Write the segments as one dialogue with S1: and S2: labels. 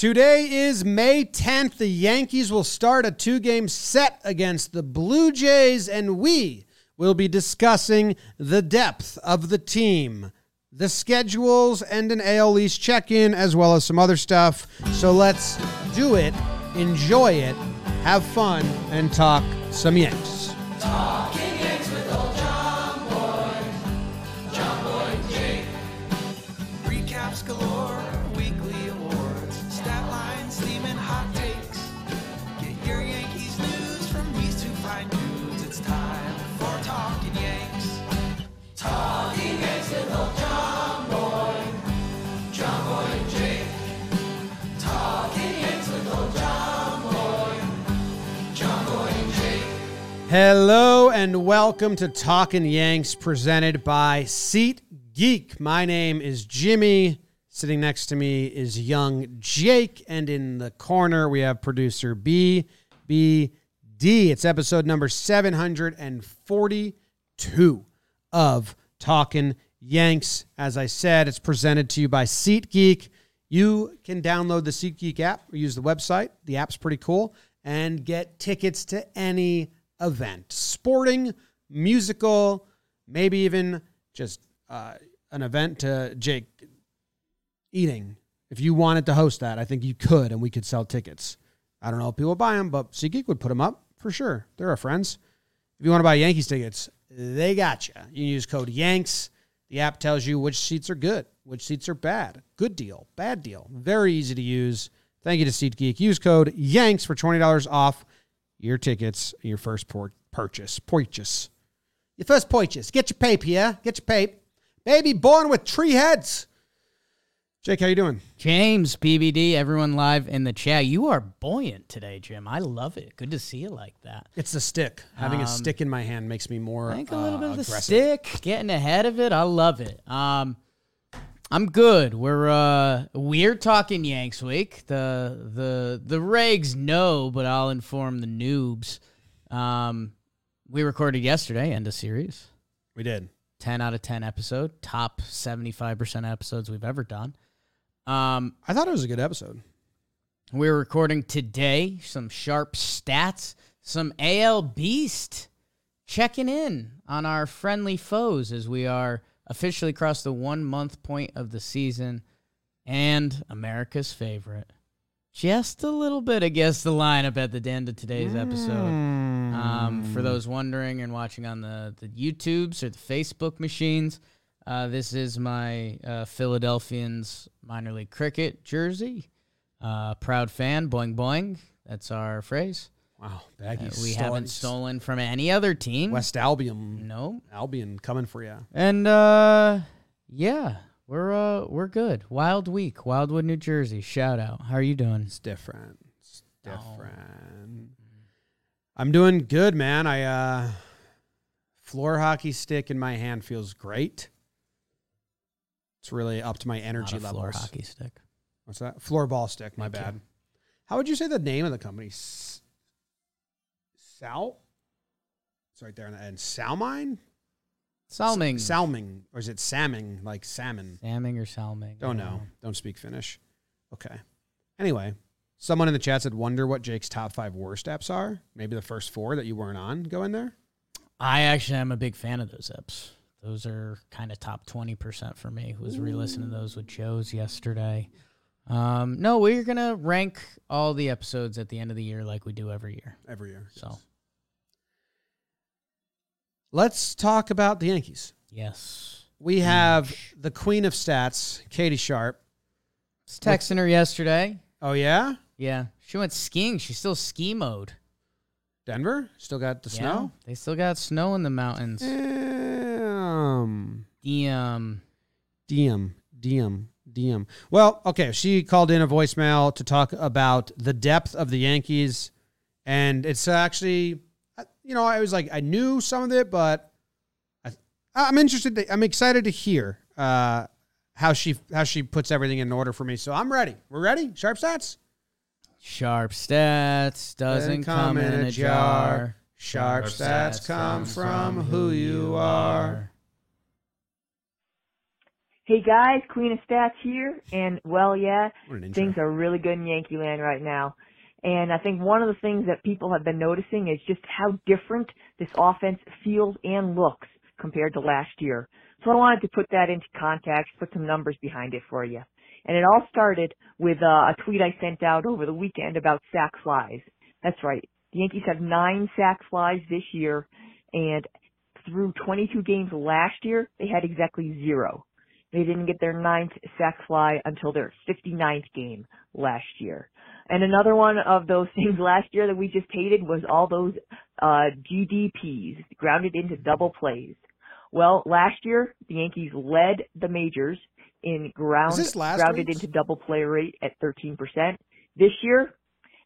S1: Today is May 10th. The Yankees will start a two game set against the Blue Jays, and we will be discussing the depth of the team, the schedules, and an AL East check in, as well as some other stuff. So let's do it, enjoy it, have fun, and talk some Yanks.
S2: Recaps
S1: Hello and welcome to Talkin' Yanks presented by Seat Geek. My name is Jimmy. Sitting next to me is young Jake, and in the corner we have producer B B D. It's episode number 742 of Talkin' Yanks. As I said, it's presented to you by SeatGeek. You can download the SeatGeek app or use the website. The app's pretty cool and get tickets to any event sporting, musical, maybe even just uh, an event to Jake eating. If you wanted to host that, I think you could and we could sell tickets. I don't know if people buy them, but SeatGeek would put them up for sure. They're our friends. If you want to buy Yankees tickets, they got you. You use code YANKS. The app tells you which seats are good, which seats are bad. Good deal, bad deal. Very easy to use. Thank you to SeatGeek. Use code YANKS for $20 off your tickets, your first por- purchase. Purchase. Your first purchase. Get your pape here. Get your pape. Baby born with tree heads. Jake, how you doing?
S3: James, PBD, everyone live in the chat. You are buoyant today, Jim. I love it. Good to see you like that.
S1: It's the stick. Having a
S3: Um,
S1: stick in my hand makes me more
S3: I think a little
S1: uh,
S3: bit of the
S1: aggressive.
S3: stick, getting ahead of it. I love it. Um, I'm good. We're uh we're talking Yanks week. The the the regs know, but I'll inform the noobs. Um, we recorded yesterday, end of series.
S1: We did.
S3: 10 out of 10 episode, top 75% episodes we've ever done. Um,
S1: I thought it was a good episode.
S3: We're recording today. Some sharp stats. Some AL Beast checking in on our friendly foes as we are officially crossed the one month point of the season and America's favorite. Just a little bit against the lineup at the end of today's episode. Um, for those wondering and watching on the, the YouTubes or the Facebook machines, uh, this is my uh, Philadelphians minor league cricket jersey. Uh, proud fan, boing boing. That's our phrase.
S1: Wow,
S3: Uh,
S1: Baggies.
S3: we haven't stolen from any other team.
S1: West Albion.
S3: No.
S1: Albion coming for you.
S3: And uh, yeah, we're uh, we're good. Wild Week, Wildwood, New Jersey. Shout out. How are you doing?
S1: It's different. It's
S3: Oh.
S1: different. I'm doing good, man. I uh floor hockey stick in my hand feels great. It's really up to my energy
S3: Not a
S1: levels.
S3: floor hockey stick.
S1: What's that? Floor ball stick. My
S3: Thank you.
S1: bad. How would you say the name of the company? S- Sal. It's right there on the end. Salmine.
S3: Salming.
S1: Salming, or is it salming? Like salmon.
S3: Salming or salming?
S1: Don't know. Don't speak Finnish. Okay. Anyway, someone in the chat said, "Wonder what Jake's top five worst apps are. Maybe the first four that you weren't on. Go in there.
S3: I actually am a big fan of those apps. Those are kind of top 20% for me. Was re-listening to those with Joe's yesterday. Um, no, we're going to rank all the episodes at the end of the year like we do every year.
S1: every year.
S3: So,
S1: Let's talk about the Yankees.
S3: yes.
S1: We have the queen of stats, Katie Sharp.
S3: Was texting her yesterday.
S1: Oh yeah,
S3: Yeah. She went skiing. She's still ski mode.
S1: Denver still got the
S3: Yeah,
S1: snow.
S3: They still got snow in the mountains.
S1: Damn.
S3: Damn.
S1: DM, DM, DM. Well, okay. She called in a voicemail to talk about the depth of the Yankees, and it's actually, you know, I was like, I knew some of it, but I, I'm interested. To, I'm excited to hear uh, how she how she puts everything in order for me. So I'm ready. We're ready. Sharp stats.
S3: Sharp stats doesn't come, in a jar.
S1: Sharp stats come from who you are.
S4: Hey guys, Queen of Stats here, and well, yeah,
S1: What an intro.
S4: things are really good in Yankee land right now. And I think one of the things that people have been noticing is just how different this offense feels and looks compared to last year. So I wanted to put that into context, put some numbers behind it for you. And it all started with uh, a tweet I sent out over the weekend about sac flies. That's right. The Yankees have nine sac flies this year, and through 22 games last year, they had exactly zero. They didn't get their ninth sac fly until their 59th game last year. And another one of those things last year that we just hated was all those uh, GDPs, grounded into double plays. Well, last year the Yankees led the majors in ground
S1: Is this last
S4: grounded
S1: week's?
S4: into double play rate at 13%. This year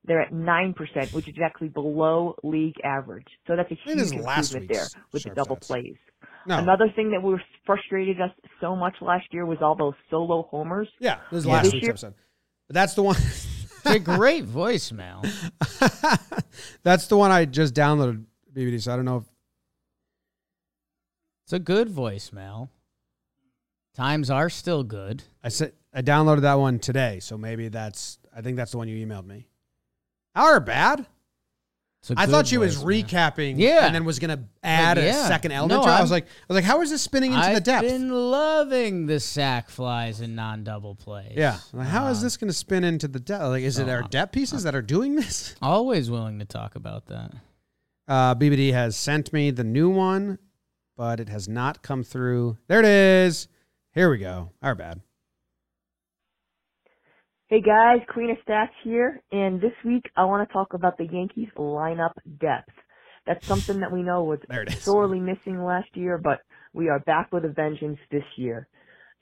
S4: they're at 9%, which is actually below league average. So that's a huge improvement there with the double
S1: stats.
S4: plays.
S1: No.
S4: Another thing that was frustrated us so much last year was all those solo homers.
S1: yeah, this is
S4: Yeah.
S1: last
S4: This
S1: week's
S4: year-
S1: episode. But that's the one.
S3: It's a great voicemail.
S1: that's the one I just downloaded, BBD. So I don't know if
S3: It's a good voicemail. Times are still good.
S1: I said I downloaded that one today. So maybe that's. I think that's the one you emailed me. Our bad. I thought she was recapping,
S3: Yeah.
S1: and then was gonna add
S3: Like,
S1: a second element
S3: No,
S1: to it. I
S3: I'm-
S1: was like, I was like, how is this spinning into the depths? I've depth?
S3: been loving the sac flies and non-double plays.
S1: yeah, I'm like, how is
S3: Uh,
S1: this going to spin into the depth? Like, is it our
S3: uh,
S1: depth pieces that are doing this?
S3: Always willing to talk about that.
S1: Uh, BBD has sent me the new one, but it has not come through. There it is. Here we go. Our bad.
S4: Hey guys, Queen of Stats here, and this week I want to talk about the Yankees lineup depth. That's something that we know was
S1: There it is.
S4: sorely missing last year, but we are back with a vengeance this year.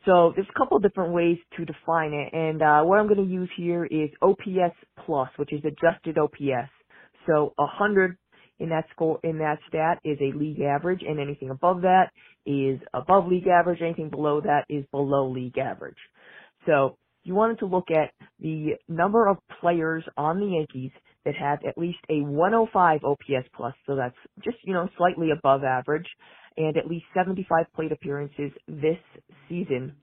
S4: So there's a couple different ways to define it, and uh, what I'm going to use here is OPS plus, which is adjusted OPS. So 100 in that score in that stat is a league average, and anything above that is above league average. Anything below that is below league average. So you wanted to look at the number of players on the Yankees that have at least a 105 OPS plus, so that's just, you know, slightly above average, and at least 75 plate appearances this season.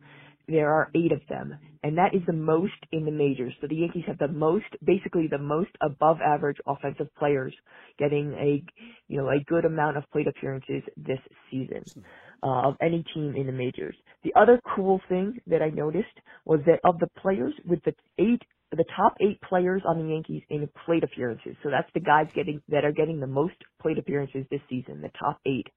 S4: There are eight of them, and that is the most in the majors. So the Yankees have the most, basically the most above average offensive players getting a, you know, a good amount of plate appearances this season uh, of any team in the majors. The other cool thing that I noticed was that of the players with the eight, the top eight players on the Yankees in plate appearances. So that's the guys getting that are getting the most plate appearances this season. The top eight,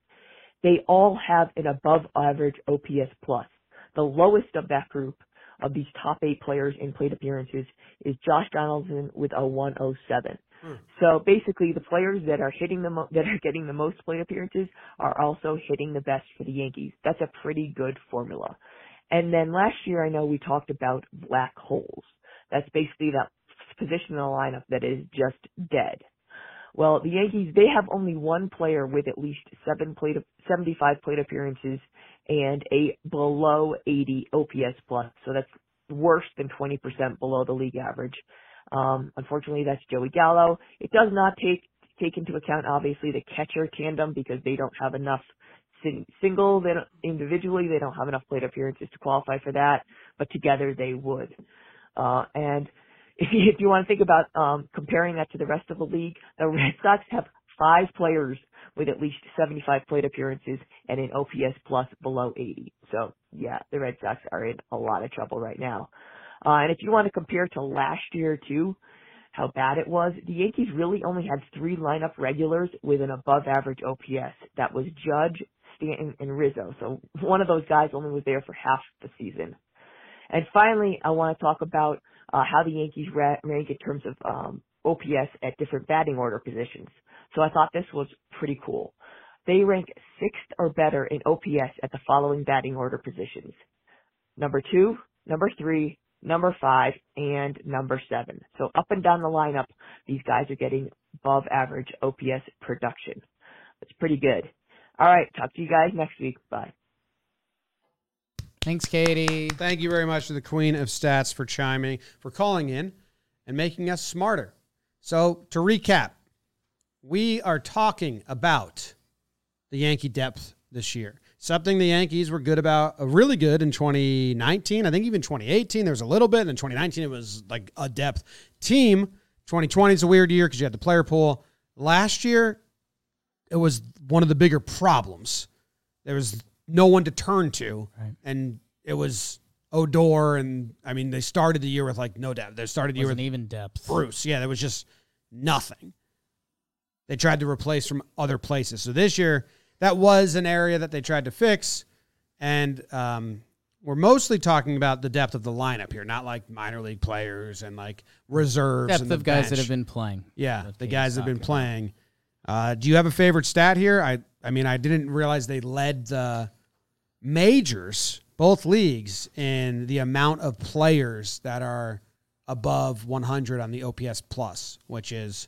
S4: they all have an above average OPS plus. The lowest of that group of these top eight players in plate appearances is Josh Donaldson with a 107. Hmm. So basically, the players that are hitting the mo- that are getting the most plate appearances are also hitting the best for the Yankees. That's a pretty good formula. And then last year, I know we talked about black holes. That's basically that position in the lineup that is just dead. Well, the Yankees, they have only one player with at least seven plate, 75 plate appearances and a below 80 OPS plus. So that's worse than 20% below the league average. Um, unfortunately, that's Joey Gallo. It does not take take into account obviously the catcher tandem because they don't have enough sing, single. They don't, individually they don't have enough plate appearances to qualify for that, but together they would. Uh, and if you, if you want to think about um, comparing that to the rest of the league, the Red Sox have five players with at least 75 plate appearances and an OPS plus below 80. So yeah, the Red Sox are in a lot of trouble right now. Uh, and if you want to compare to last year too, how bad it was, the Yankees really only had three lineup regulars with an above average OPS. That was Judge, Stanton, and Rizzo. So one of those guys only was there for half the season. And finally, I want to talk about uh, how the Yankees ra- rank in terms of um, OPS at different batting order positions. So I thought this was pretty cool. They rank sixth or better in OPS at the following batting order positions. Number two, number three, number five, and number seven. So up and down the lineup, these guys are getting above average OPS production. That's pretty good. All right, talk to you guys next week. Bye.
S3: Thanks, Katie.
S1: Thank you very much to the Queen of Stats for chiming, for calling in and making us smarter. So, to recap, we are talking about the Yankee depth this year. something the Yankees were good about, uh, really good in 2019. I think even 2018 there was a little bit, and in 2019 it was like a depth team. 2020 is a weird year because you had the player pool. Last year, it was one of the bigger problems. There was no one to turn to,
S3: Right.
S1: and it was Odor, and I mean they started the year with like no depth. They started the year with
S3: even depth.
S1: Bruce. Yeah, there was just nothing. They tried to replace from other places. So this year, that was an area that they tried to fix. And um, we're mostly talking about the depth of the lineup here, not like minor league players and like reserves.
S3: Depth of guys that have been playing.
S1: Yeah, the guys that have been playing. Uh, do you have a favorite stat here? I I mean, I didn't realize they led the majors, both leagues, in the amount of players that are above 100 on the OPS plus, which is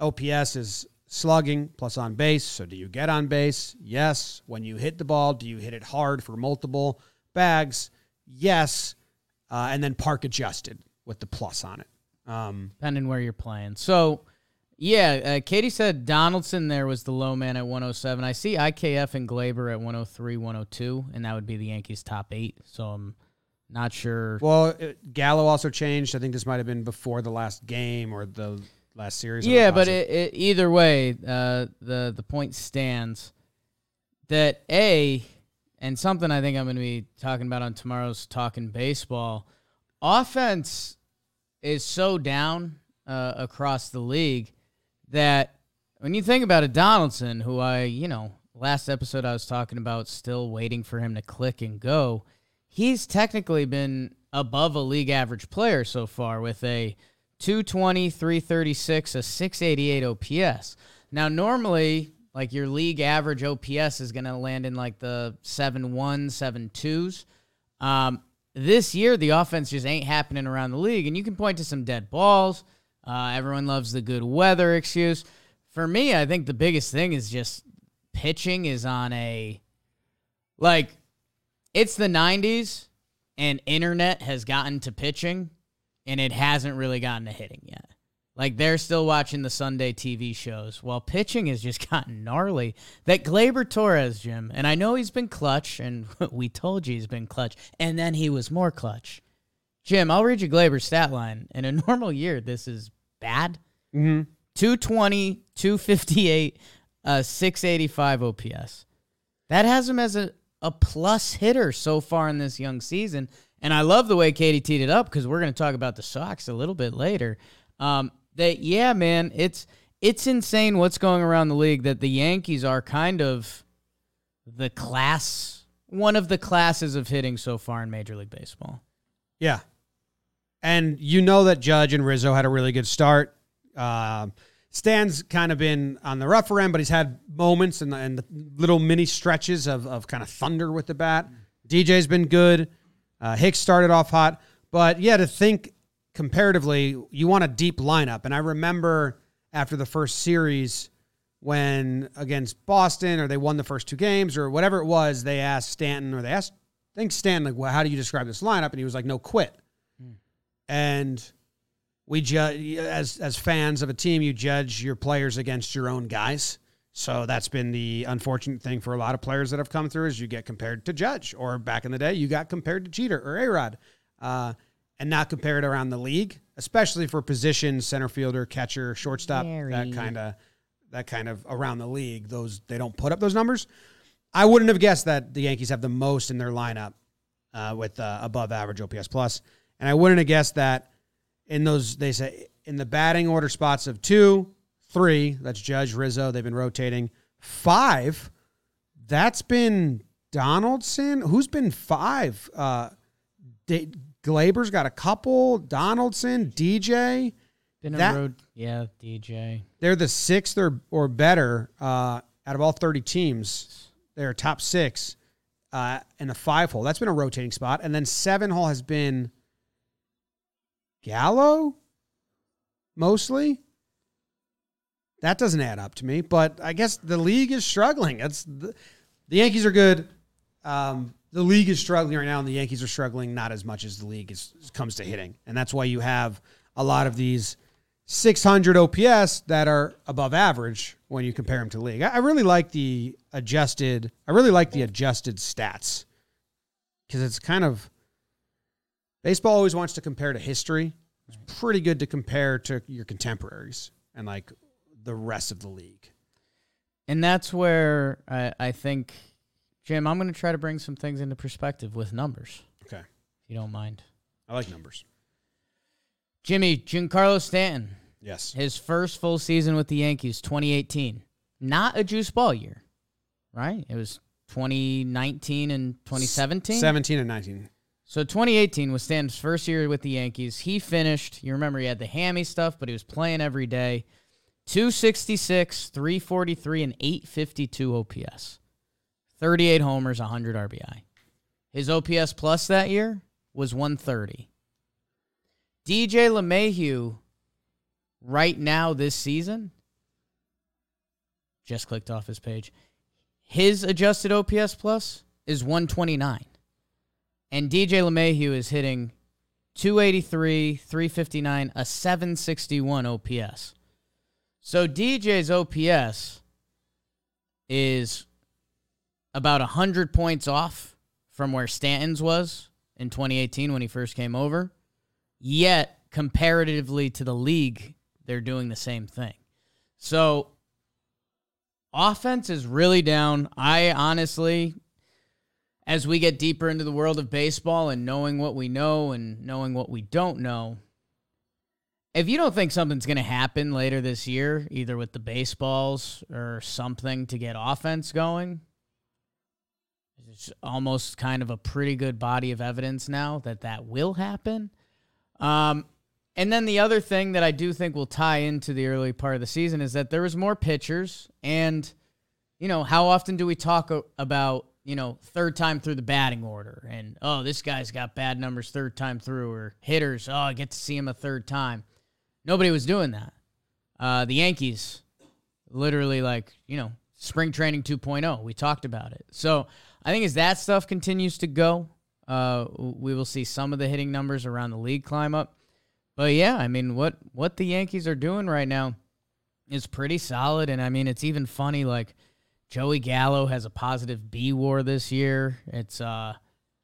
S1: OPS is slugging plus on base. So do you get on base? Yes. When you hit the ball, do you hit it hard for multiple bags? Yes. Uh, and then park adjusted with the plus on it. Um,
S3: depending where you're playing. So, yeah, uh, Katie said Donaldson there was the low man at 107. I see IKF and Gleyber at 103, 102, and that would be the Yankees' top eight. So I'm not sure.
S1: Well, it, Gallo also changed. I think this might have been before the last game or the last series.
S3: Yeah, but it, it, either way, uh, the the point stands that a and something I think I'm going to be talking about on tomorrow's talking baseball. Offense is so down uh, across the league that when you think about a Donaldson, who I you know last episode I was talking about, still waiting for him to click and go. He's technically been above a league average player so far with a 220, 336, a 688 OPS. Now, normally, like your league average OPS is going to land in like the 7 1, 7 2s. Um, this year, the offense just ain't happening around the league, and you can point to some dead balls. Uh, everyone loves the good weather excuse. For me, I think the biggest thing is just pitching is on a like it's the 90s and internet has gotten to pitching and it hasn't really gotten to hitting yet. Like they're still watching the Sunday TV shows while pitching has just gotten gnarly. That Gleyber Torres, Jim, and I know he's been clutch, and we told you he's been clutch, and then he was more clutch. Jim, I'll read you Gleyber's stat line. In a normal year, this is bad.
S1: Mhm.
S3: 220, 258, uh, 685 OPS. That has him as a, a plus hitter so far in this young season. And I love the way Katie teed it up because we're going to talk about the Sox a little bit later. Um, that yeah, man, it's it's insane what's going around the league that the Yankees are kind of the class, one of the classes of hitting so far in Major League Baseball.
S1: Yeah. And you know that Judge and Rizzo had a really good start. Um, Stan's kind of been on the rougher end, but he's had moments and, and little mini stretches of, of kind of thunder with the bat. DJ's been good. Uh, Hicks started off hot. But yeah, to think comparatively, you want a deep lineup. And I remember after the first series when against Boston or they won the first two games or whatever it was, they asked Stanton or they asked, I think Stanton, like, well, how do you describe this lineup? And he was like, no, quit. And we judge as as fans of a team, you judge your players against your own guys. So that's been the unfortunate thing for a lot of players that have come through is you get compared to Judge, or back in the day, you got compared to Jeter or Arod, uh, and not compared around the league, especially for positions, center fielder, catcher, shortstop, that kind of that kind of around the league. Those they don't put up those numbers. I wouldn't have guessed that the Yankees have the most in their lineup uh, with uh, above average OPS plus, and I wouldn't have guessed that in those they say in the batting order spots of two, three. That's Judge Rizzo. They've been rotating five. That's been Donaldson. Who's been five? Uh, D- Gleyber's got a couple. Donaldson, DJ.
S3: Been
S1: That-
S3: a road, yeah, DJ.
S1: They're the sixth or or better uh, out of all thirty teams. They're top six uh, in the five hole. That's been a rotating spot, and then seven hole has been Gallo mostly. That doesn't add up to me, but I guess the league is struggling. That's the, the Yankees are good. Um, the league is struggling right now, and the Yankees are struggling not as much as the league is comes to hitting, and that's why you have a lot of these 600 OPS that are above average when you compare them to league. I, I really like the adjusted. I really like the adjusted stats because it's kind of baseball always wants to compare to history. It's pretty good to compare to your contemporaries and like the rest of the league.
S3: And that's where I, I think, Jim, I'm going to try to bring some things into perspective with numbers,
S1: Okay,
S3: if you don't mind.
S1: I like numbers.
S3: Jimmy, Giancarlo Stanton,
S1: Yes,
S3: his first full season with the Yankees, 2018. Not a juice ball year, right? It was 2019 and 2017.
S1: 17 and 19.
S3: So 2018 was Stanton's first year with the Yankees. He finished, you remember he had the hammy stuff, but he was playing every day. 266, 343, and 852 OPS. 38 homers, 100 RBI. His OPS plus that year was 130. DJ LeMahieu, right now this season, just clicked off his page. His adjusted OPS plus is 129. And DJ LeMahieu is hitting 283, 359, a 761 OPS. So DJ's OPS is about 100 points off from where Stanton's was in 2018 when he first came over. Yet, comparatively to the league, they're doing the same thing. So, offense is really down. I honestly, as we get deeper into the world of baseball and knowing what we know and knowing what we don't know, if you don't think something's going to happen later this year, either with the baseballs or something to get offense going, it's almost kind of a pretty good body of evidence now that that will happen. Um, and then the other thing that I do think will tie into the early part of the season is that there was more pitchers, and you know how often do we talk about you know third time through the batting order, and oh this guy's got bad numbers third time through, or hitters, oh I get to see him a third time. Nobody was doing that. Uh, the Yankees, literally like you know spring training 2.0. We talked about it. So I think as that stuff continues to go, uh, we will see some of the hitting numbers around the league climb up. But yeah, I mean, what what the Yankees are doing right now is pretty solid, and I mean, it's even funny. Like Joey Gallo has a positive B WAR this year. It's uh,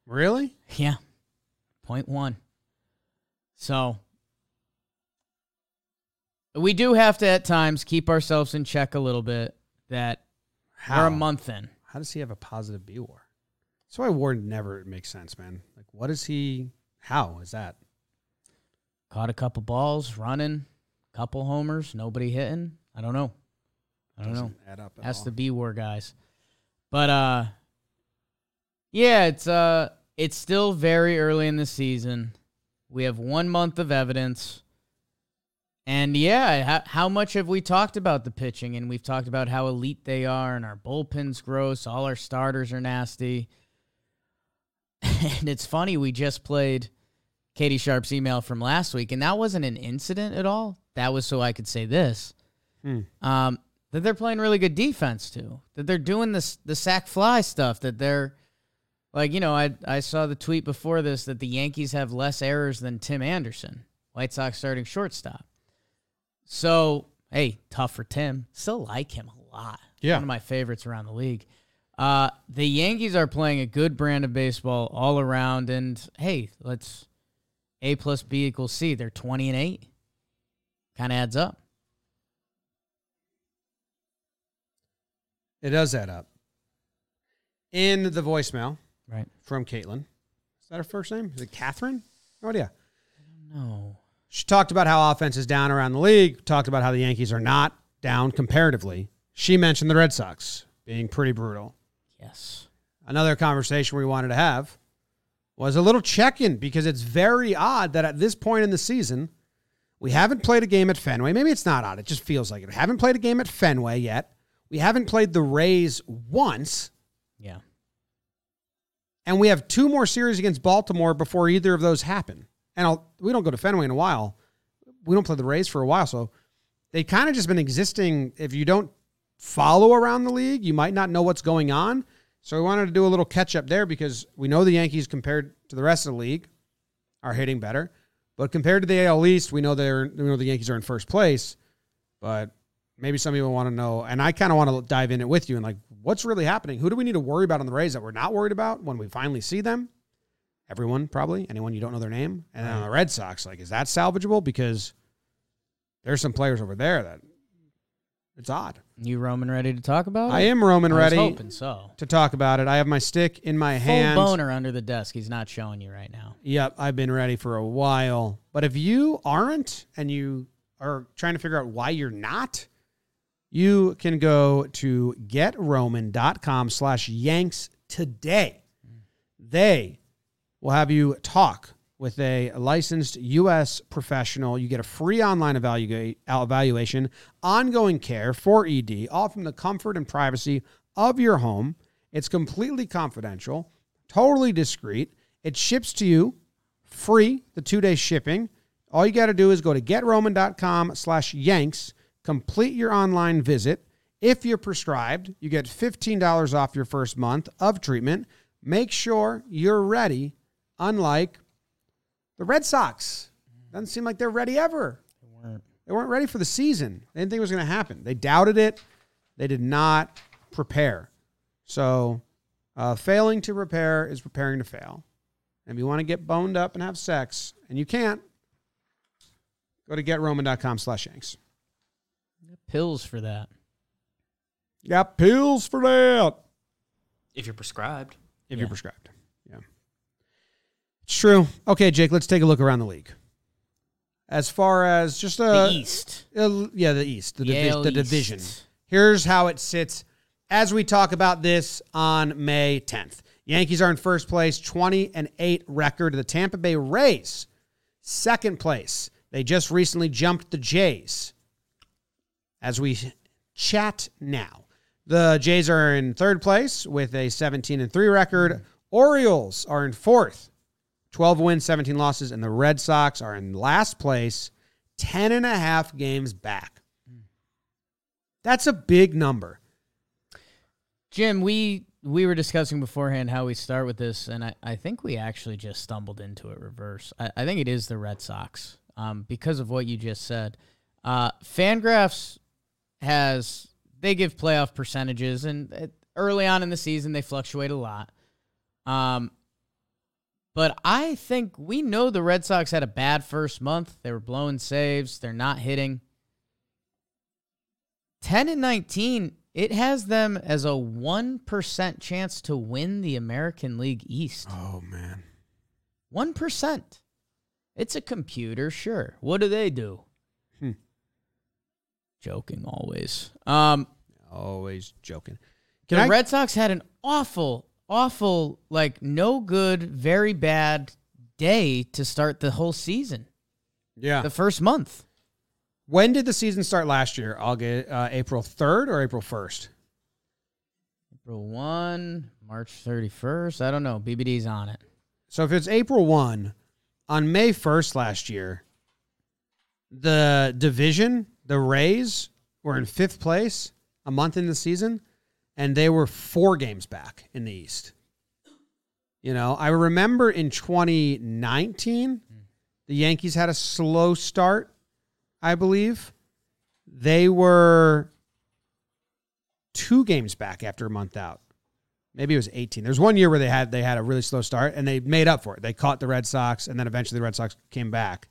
S1: Really?
S3: yeah, point one. So we do have to at times keep ourselves in check a little bit. That
S1: How?
S3: we're a month in.
S1: How does he have a positive B war? That's why Ward never makes sense, man. Like, what is he? How is that?
S3: Caught a couple balls, running, couple homers, nobody hitting. I don't know. I don't know.
S1: Doesn't add up. At
S3: That's
S1: all.
S3: the B war guys. But uh yeah, it's uh it's still very early in the season. We have one month of evidence. And yeah, how, how much have we talked about the pitching? And we've talked about how elite they are, and our bullpen's gross. All our starters are nasty. and it's funny, we just played Katie Sharp's email from last week, and that wasn't an incident at all. That was so I could say this
S1: Hmm.
S3: um, that they're playing really good defense too. That they're doing this the sac fly stuff. That they're like you know I I saw the tweet before this that the Yankees have less errors than Tim Anderson, White Sox starting shortstop. So hey, tough for Tim. Still like him a lot.
S1: Yeah.
S3: one of my favorites around the league. Uh, the Yankees are playing a good brand of baseball all around, and hey, let's A plus B equals C. They're twenty and eight. Kind of adds up.
S1: It does add up. In the voicemail
S3: Right.
S1: from Caitlin, is that her first name? Is it Catherine? No idea.
S3: No.
S1: She talked about how offense is down around the league, talked about how the Yankees are not down comparatively. She mentioned the Red Sox being pretty brutal.
S3: Yes.
S1: Another conversation we wanted to have was a little check in because it's very odd that at this point in the season, we haven't played a game at Fenway. Maybe it's not odd, it just feels like it. We haven't played a game at Fenway yet. We haven't played the Rays once.
S3: Yeah.
S1: And we have two more series against Baltimore before either of those happen. And I'll, we don't go to Fenway in a while. We don't play the Rays for a while. So they kind of just been existing. If you don't follow around the league, you might not know what's going on. So we wanted to do a little catch up there because we know the Yankees compared to the rest of the league are hitting better. But compared to the AL East, we know they're we know the Yankees are in first place. But maybe some people want to know, and I kind of want to dive in it with you and like, what's really happening? Who do we need to worry about on the Rays that we're not worried about when we finally see them? Everyone, probably. Anyone you don't know their name. And on the Red Sox, like, is that salvageable? Because there's some players over there that it's odd.
S3: You Roman ready to talk about it?
S1: I am Roman
S3: I
S1: ready
S3: hoping so.
S1: to talk about it. I have my stick in my
S3: Full
S1: hand.
S3: boner under the desk. He's not showing you right now.
S1: Yep, I've been ready for a while. But if you aren't and you are trying to figure out why you're not, you can go to getroman.com slash yanks today. They will have you talk with a licensed U.S. professional. You get a free online evaluate, evaluation, ongoing care for ED, all from the comfort and privacy of your home. It's completely confidential, totally discreet. It ships to you free, the two-day shipping. All you got to do is go to getroman.com slash yanks, complete your online visit. If you're prescribed, you get $15 off your first month of treatment. Make sure you're ready, unlike the Red Sox. Doesn't seem like they're ready ever.
S3: They weren't.
S1: They weren't ready for the season. They didn't think it was going to happen. They doubted it. They did not prepare. So, uh, failing to prepare is preparing to fail. And if you want to get boned up and have sex, and you can't, go to getroman.com slash yanks.
S3: Pills for that.
S1: Got pills for that.
S5: If you're prescribed.
S1: If
S3: Yeah.
S1: you're prescribed. True. Okay, Jake, let's take a look around the league. As far as just a
S3: the East.
S1: Uh, yeah, the East, the,
S3: The
S1: divi- the
S3: East.
S1: division. Here's how it sits as we talk about this on May 10th. Yankees are in first place, 20 and 8 record. The Tampa Bay Rays, second place. They just recently jumped the Jays. As we chat now, the Jays are in third place with a 17 and 3 record. Orioles are in fourth, 12 wins, 17 losses, and the Red Sox are in last place, 10 and a half games back. That's a big number.
S3: Jim, we we were discussing beforehand how we start with this, and I, I think we actually just stumbled into it reverse. I, I think it is the Red Sox um, because of what you just said. Uh, Fangraphs has they give playoff percentages, and early on in the season they fluctuate a lot. Um, but I think we know the Red Sox had a bad first month. They were blowing saves. They're not hitting. 10 and 19, it has them as a 1% chance to win the American League East.
S1: Oh man.
S3: 1%. It's a computer, sure. What do they do?
S1: Hmm.
S3: Joking always. Um,
S1: Always joking.
S3: the
S1: Can I
S3: Red Sox had an awful, awful, like no good, very bad day to start the whole season.
S1: Yeah.
S3: The first month.
S1: when did the season start last year? August uh, April 3rd or April 1st?
S3: April 1, March 31st. I don't know. BBD's on it.
S1: So if it's April 1, on May 1st last year, the division, the Rays were in 5th place a month in the season and they were 4 games back in the East. You know, I remember in 2019 the Yankees had a slow start, I believe. They were 2 games back after a month out maybe it was 18. There's one year where they had they had a really slow start and they made up for it. They caught the Red Sox and then eventually the Red Sox came back.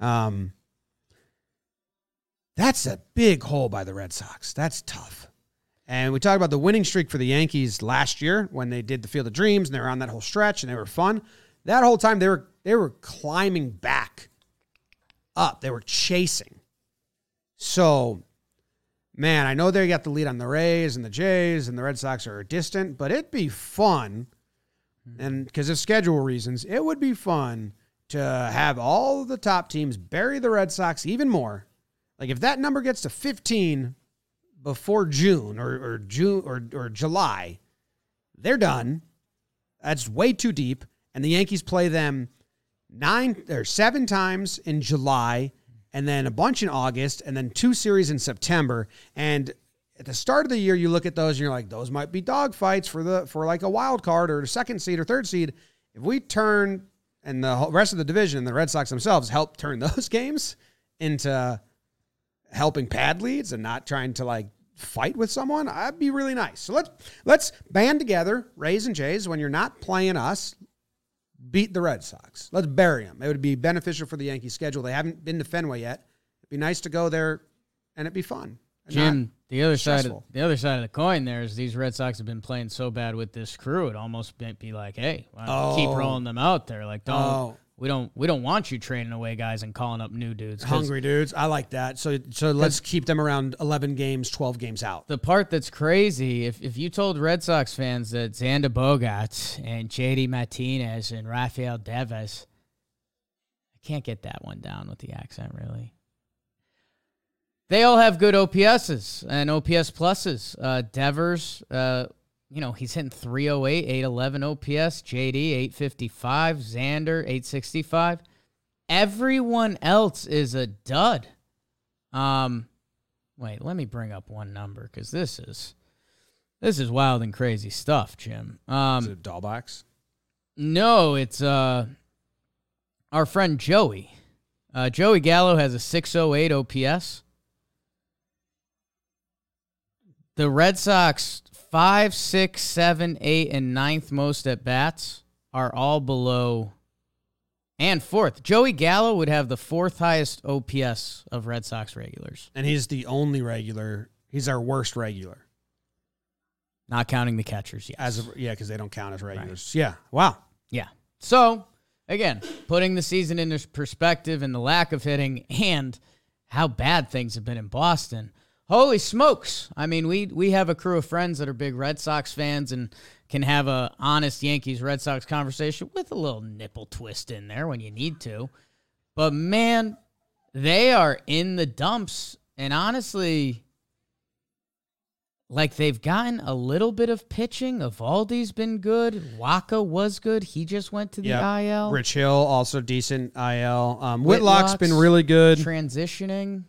S1: Um, that's a big hole by the Red Sox. That's tough. And we talked about the winning streak for the Yankees last year when they did the Field of Dreams and they were on that whole stretch and they were fun. That whole time they were they were climbing back up. They were chasing. So man, I know they got the lead on the Rays and the Jays, and the Red Sox are distant, but it'd be fun. And because of schedule reasons, it would be fun to have all the top teams bury the Red Sox even more. Like if that number gets to 15 before June or, or June or, or July, they're done. That's way too deep. And the Yankees play them nine or seven times in July and then a bunch in August, and then two series in September. And at the start of the year, you look at those and you're like, those might be dog fights for the for like a wild card or a second seed or third seed. If we turn and the rest of the division, and the Red Sox themselves, help turn those games into helping pad leads and not trying to like fight with someone, that'd be really nice. So let's let's band together, Rays and Jays. When you're not playing us, beat the Red Sox. Let's bury them. It would be beneficial for the Yankees schedule. They haven't been to Fenway yet. It'd be nice to go there, and it'd be fun.
S3: Jim, the other side of the other side of the coin there is these Red Sox have been playing so bad with this crew. It almost might be like, hey, we keep
S1: Oh.
S3: rolling them out there. Like, don't
S1: Oh.
S3: We don't we don't want you trading away guys and calling up new dudes.
S1: hungry dudes. I like that. So so let's keep them around 11 games, 12 games out.
S3: The part that's crazy, if if you told Red Sox fans that Xander Bogaerts and JD Martinez and Rafael Devers, I can't get that one down with the accent really. They all have good OPSs and OPS pluses. Uh, Devers, uh, you know, he's hitting 308, 811 OPS. JD, 855. Xander, 865. Everyone else is a dud. Um, wait, let me bring up one number because this is this is wild and crazy stuff, Jim.
S1: Is
S3: Um,
S1: it Dalbec's?
S3: no, it's uh our friend Joey. Uh, Joey Gallo has a 608 OPS. The Red Sox five, six, seven, eight, and ninth most at bats are all below and fourth. Joey Gallo would have the fourth highest OPS of Red Sox regulars,
S1: And he's the only regular. He's our worst regular.
S3: not counting the catchers yet.
S1: As of, yeah, because they don't count as regulars. Yeah. Wow.
S3: Yeah. So, again, putting the season into perspective and the lack of hitting and how bad things have been in Boston. Holy smokes. I mean, we we have a crew of friends that are big Red Sox fans and can have a honest Yankees Red Sox conversation with a little nipple twist in there when you need to. But man, they are in the dumps and honestly like they've gotten a little bit of pitching. Eovaldi's been good. Wacha was good. He just went to the
S1: Yeah.
S3: IL.
S1: Rich Hill, also decent IL. Um, Whitlock's
S3: Whitlock's
S1: been really good.
S3: Transitioning.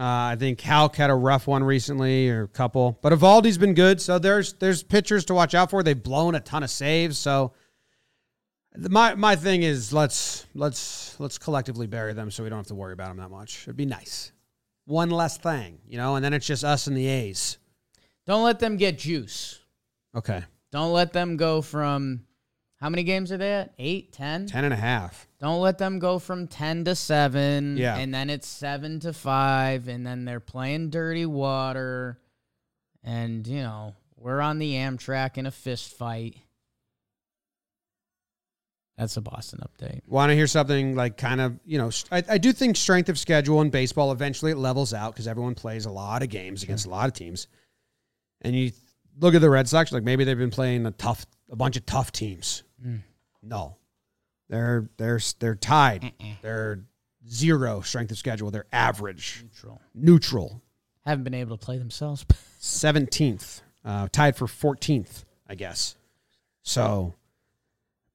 S1: Uh, I think Houck had a rough one recently, or a couple. But Eovaldi's been good. So there's there's pitchers to watch out for. They've blown a ton of saves. So the- my my thing is let's let's let's collectively bury them so we don't have to worry about them that much. It'd be nice. One less thing, you know, and then it's just us and the A's.
S3: Don't let them get juice.
S1: Okay.
S3: Don't let them go from how many games are they at? Eight, ten?
S1: Ten and a half.
S3: Don't let them go from ten to seven.
S1: Yeah.
S3: And then it's seven to five, and then they're playing dirty water. And, you know, we're on the Amtrak in a fist fight. That's a Boston update.
S1: Want to hear something like kind of, you know, I, I do think strength of schedule in baseball eventually it levels out because everyone plays a lot of games against a lot of teams. And you look at the Red Sox, like maybe they've been playing a tough, a bunch of tough teams. Mm. No, they're they're they're tied. They're zero strength of schedule. They're average,
S3: Neutral.
S1: neutral,
S3: Haven't been able to play themselves.
S1: seventeenth, uh, tied for fourteenth, I guess. So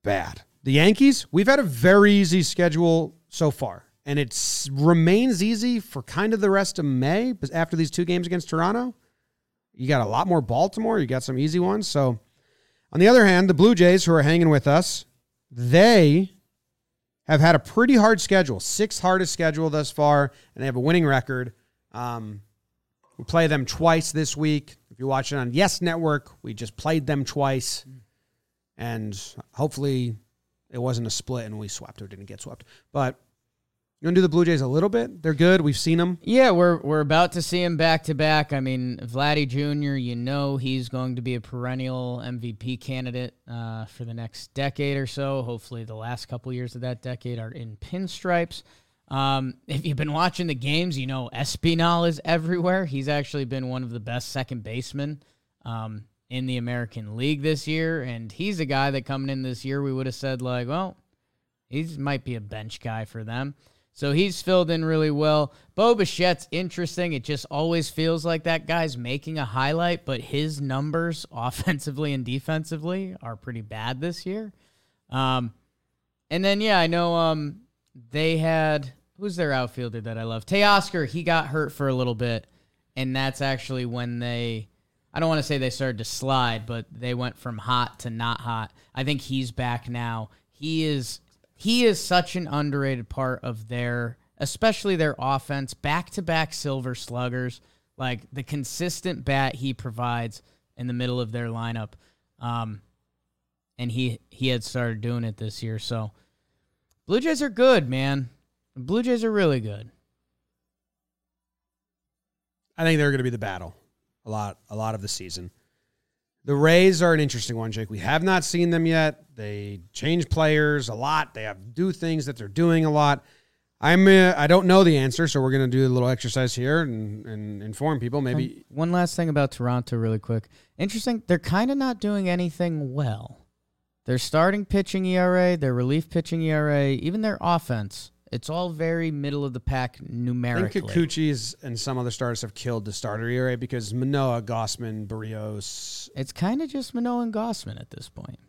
S1: bad. The Yankees, we've had a very easy schedule so far, and it remains easy for kind of the rest of May. But after these two games against Toronto, you got a lot more Baltimore. You got some easy ones. So, on the other hand, the Blue Jays, who are hanging with us, they have had a pretty hard schedule, sixth hardest schedule thus far, and they have a winning record. Um, we play them twice this week. If you're watching on Yes Network, we just played them twice, and hopefully it wasn't a split and we swept or didn't get swept. But you want to do the Blue Jays a little bit? They're good. We've seen them.
S3: Yeah, we're we're about to see him back to back. I mean, Vladdy Jr. You know he's going to be a perennial MVP candidate uh, for the next decade or so. Hopefully, the last couple years of that decade are in pinstripes. Um, if you've been watching the games, you know Espinal is everywhere. He's actually been one of the best second basemen um, in the American League this year, and he's a guy that coming in this year we would have said like, well, He's might be a bench guy for them. So he's filled in really well. Bo Bichette's interesting. It just always feels like that guy's making a highlight, but his numbers offensively and defensively are pretty bad this year. Um, and then yeah, I know um they had who's their outfielder that I love? Teoscar, he got hurt for a little bit, and that's actually when they I don't want to say they started to slide, but they went from hot to not hot. I think he's back now. He is he is such an underrated part of their, especially their offense. Back to back silver sluggers, like the consistent bat he provides in the middle of their lineup. Um, and he he had started doing it this year. So Blue Jays are good, man. Blue Jays are really good.
S1: I think they're going to be the battle a lot, a lot of the season. The Rays are an interesting one, Jake. We have not seen them yet. They change players a lot. They have do things that they're doing a lot. I'm uh, I don't know the answer, so we're to do a little exercise here and, and inform people. Maybe
S3: One last thing about Toronto, really quick. Interesting. They're kind of not doing anything well. Their starting pitching ERA, their relief pitching ERA, even their offense. It's all very middle of the pack numerically.
S1: I think
S3: numerically.
S1: Kikuchi's and some other starters have killed the starter ERA because Manoah, Gausman, Berrios.
S3: It's kind of just Manoah and Gausman at this point.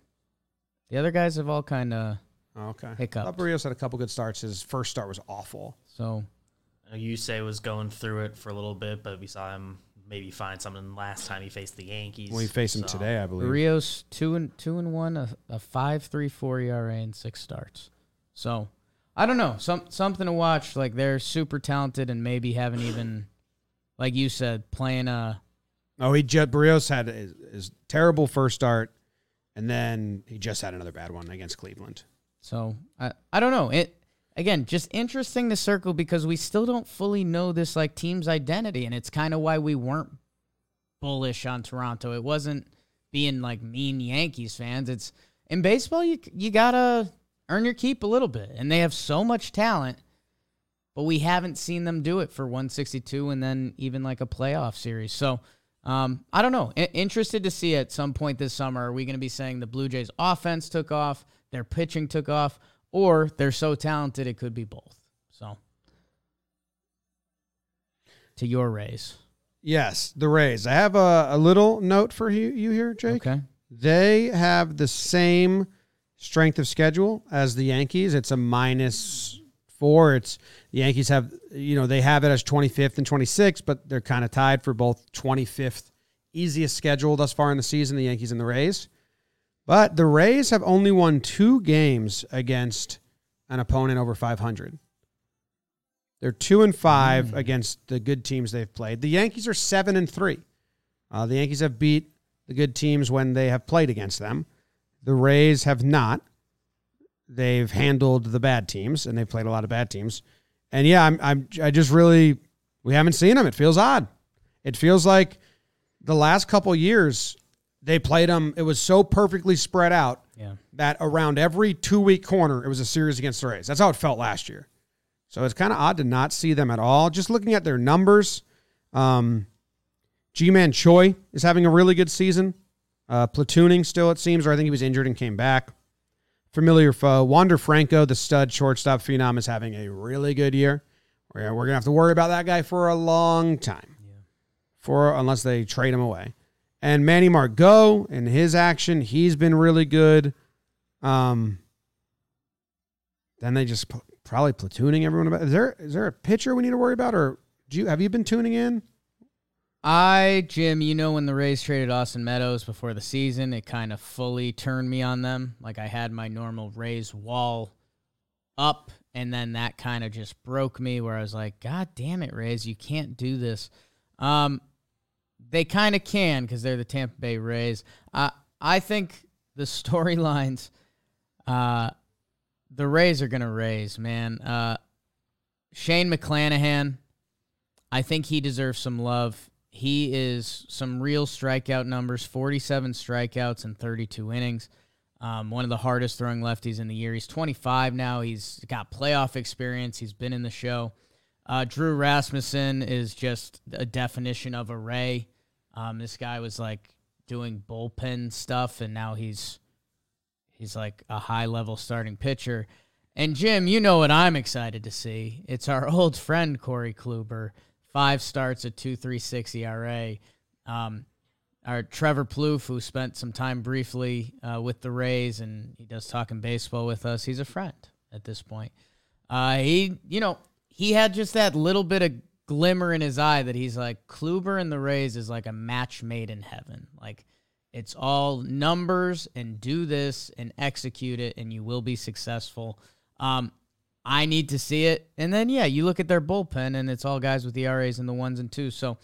S3: The other guys have all kind of
S1: okay.
S3: Hiccuped.
S1: Berrios had a couple good starts. His first start was awful.
S3: so.
S5: Yusei was going through it for a little bit, but we saw him maybe find something last time he faced the Yankees.
S1: We faced him today, I believe.
S3: Rios two and two and one, a, a five three four ERA and six starts. So I don't know, some something to watch. Like they're super talented and maybe haven't even, like you said, playing a
S1: Oh, he just Berrios had his, his terrible first start, and then he just had another bad one against Cleveland.
S3: So I I don't know. It again just interesting to circle because we still don't fully know this like team's identity, and it's kind of why we weren't bullish on Toronto. It wasn't being like mean Yankees fans. It's in baseball you you gotta earn your keep a little bit, and they have so much talent. But we haven't seen them do it for 162 and then even like a playoff series. So um, I don't know. I- interested to see at some point this summer. Are we going to be saying the Blue Jays offense took off, their pitching took off, or they're so talented it could be both? So to your Rays.
S1: Yes, the Rays. I have a, a little note for you, you here, Jake.
S3: Okay.
S1: They have the same strength of schedule as the Yankees. It's a minus four. It's the Yankees have, you know, they have it as 25th and 26th, but they're kind of tied for both 25th easiest schedule thus far in the season, the Yankees and the Rays. But the Rays have only won two games against an opponent over 500. They're two and five against the good teams they've played. The Yankees are seven and three. Uh, the Yankees have beat the good teams when they have played against them. The Rays have not. They've handled the bad teams, and they've played a lot of bad teams. And yeah, I'm, I'm I just really we haven't seen them. It feels odd. It feels like the last couple years they played them. It was so perfectly spread out
S3: Yeah.
S1: that around every two week corner it was a series against the Rays. That's how it felt last year. So it's kind of odd to not see them at all. Just looking at their numbers, um, Ji-Man Choi is having a really good season. Uh, platooning still, it seems, or I think he was injured and came back. Familiar foe. Wander Franco, the stud shortstop phenom, is having a really good year. We're, we're going to have to worry about that guy for a long time. For unless they trade him away. And Manny Margot in his action, he's been really good. Um, then they just probably platooning everyone about. Is there is there a pitcher we need to worry about, or do you have you been tuning in?
S3: I, Jim, you know, when the Rays traded Austin Meadows before the season, it kind of fully turned me on them. Like I had my normal Rays wall up, and then that kind of just broke me where I was like, God damn it, Rays, you can't do this. Um, they kind of can because they're the Tampa Bay Rays. I I think the storylines, uh, the Rays are gonna raise, man. Uh, Shane McClanahan, I think he deserves some love. He is some real strikeout numbers 47 strikeouts and 32 innings. Um, one of the hardest throwing lefties in the year. He's 25 now. He's got playoff experience. He's been in the show. Uh, Drew Rasmussen is just a definition of a Ray. Um, this guy was like doing bullpen stuff, and now he's he's like a high level starting pitcher. And Jim, you know what I'm excited to see? It's our old friend Corey Kluber, five starts at two three six ERA. Um, our Trevor Plouffe, who spent some time briefly uh, with the Rays, and he does talking baseball with us. He's a friend at this point. Uh, he, you know, he had just that little bit of glimmer in his eye that he's like Kluber and the Rays is like a match made in heaven. Like it's all numbers and do this and execute it, and you will be successful. Um, I need to see it. And then, yeah, you look at their bullpen, and it's all guys with ERAs in the ones and twos. So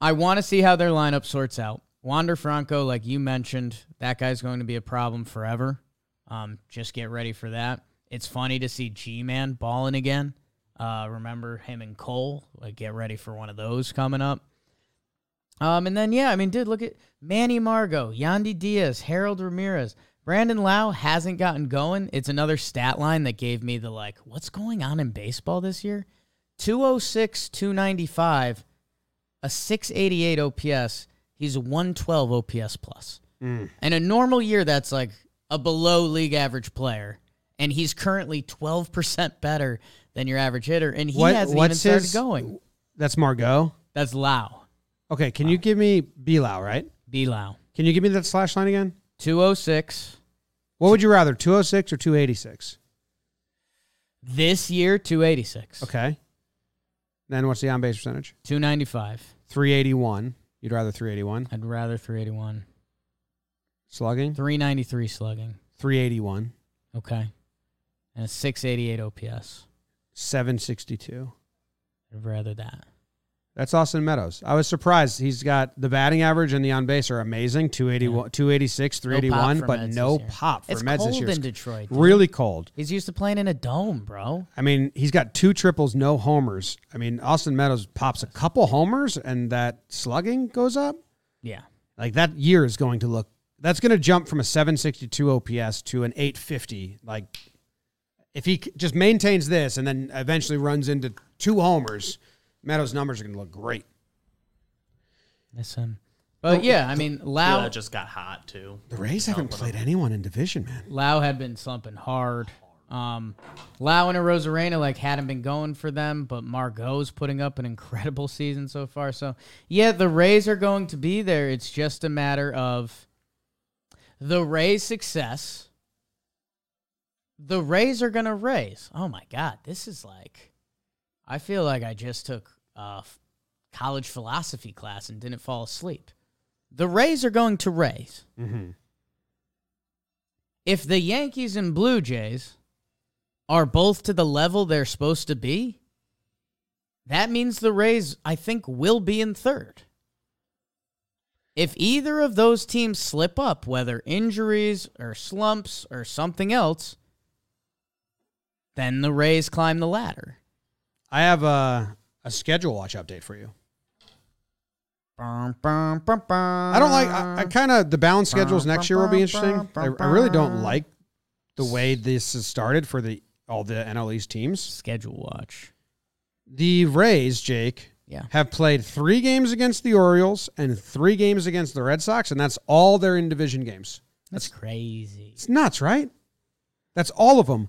S3: I want to see how their lineup sorts out. Wander Franco, like you mentioned, that guy's going to be a problem forever. Um, just get ready for that. It's funny to see Ji-Man balling again. Uh, remember him and Cole? Like, get ready for one of those coming up. Um, and then yeah, I mean, dude, look at Manny Margot, Yandy Diaz, Harold Ramirez. Brandon Lowe hasn't gotten going. It's another stat line that gave me the like, what's going on in baseball this year? 206, 295, a 688 OPS. He's 112 OPS plus. Mm. In a normal year, that's like a below league average player. And he's currently 12% better than your average hitter. And he
S1: What-
S3: hasn't even started
S1: his-
S3: going.
S1: That's Margot.
S3: That's Lowe.
S1: Okay, can you give me B Lowe, right?
S3: B Lowe.
S1: Can you give me that slash line again?
S3: 206.
S1: What would you rather, 206 or 286?
S3: This year, 286.
S1: Okay. Then what's the on base percentage?
S3: 295.
S1: 381. You'd rather 381.
S3: I'd rather 381.
S1: Slugging?
S3: 393 slugging.
S1: 381.
S3: Okay. And a 688 OPS.
S1: 762.
S3: I'd rather that.
S1: That's Austin Meadows. I was surprised. He's got the batting average and the on base are amazing 281, 286,
S3: No pop
S1: 381,
S3: for
S1: but
S3: Meds
S1: no
S3: this year.
S1: pop for
S3: It's
S1: Meds
S3: cold
S1: this year.
S3: in Detroit. dude.
S1: Really cold.
S3: He's used to playing in a dome, bro.
S1: I mean, he's got two triples, no homers. I mean, Austin Meadows pops a couple homers and that slugging goes up.
S3: Yeah.
S1: Like that year is going to look that's going to jump from a 762 OPS to an 850. Like if he just maintains this and then eventually runs into two homers, Meadows' numbers are going to look great.
S3: That's him. But yeah, I mean,
S5: Yeah,
S3: Lowe
S5: that just got hot too.
S1: The Rays haven't played anyone in division, man.
S3: Lowe had been slumping hard. Um, Lowe and Arozarena like hadn't been going for them, but Margot's putting up an incredible season so far. So yeah, the Rays are going to be there. It's just a matter of the Rays' success. The Rays are gonna raise. Oh my God, this is like, I feel like I just took f- college philosophy class and didn't fall asleep. The Rays are going to raise
S1: Mm-hmm.
S3: if the Yankees and Blue Jays are both to the level they're supposed to be, that means the Rays, I think, will be in third. If either of those teams slip up, whether injuries or slumps or something else, then the Rays climb the ladder.
S1: I have a, a schedule watch update for you.
S3: I
S1: don't like. I, I kind of the balance schedules next year will be interesting. I, I really don't like the way this has started for the all the NL East teams.
S3: schedule watch.
S1: The Rays, Jake,
S3: Yeah.
S1: have played three games against the Orioles and three games against the Red Sox, and that's all their in division games.
S3: That's crazy.
S1: It's nuts, right? That's all of them.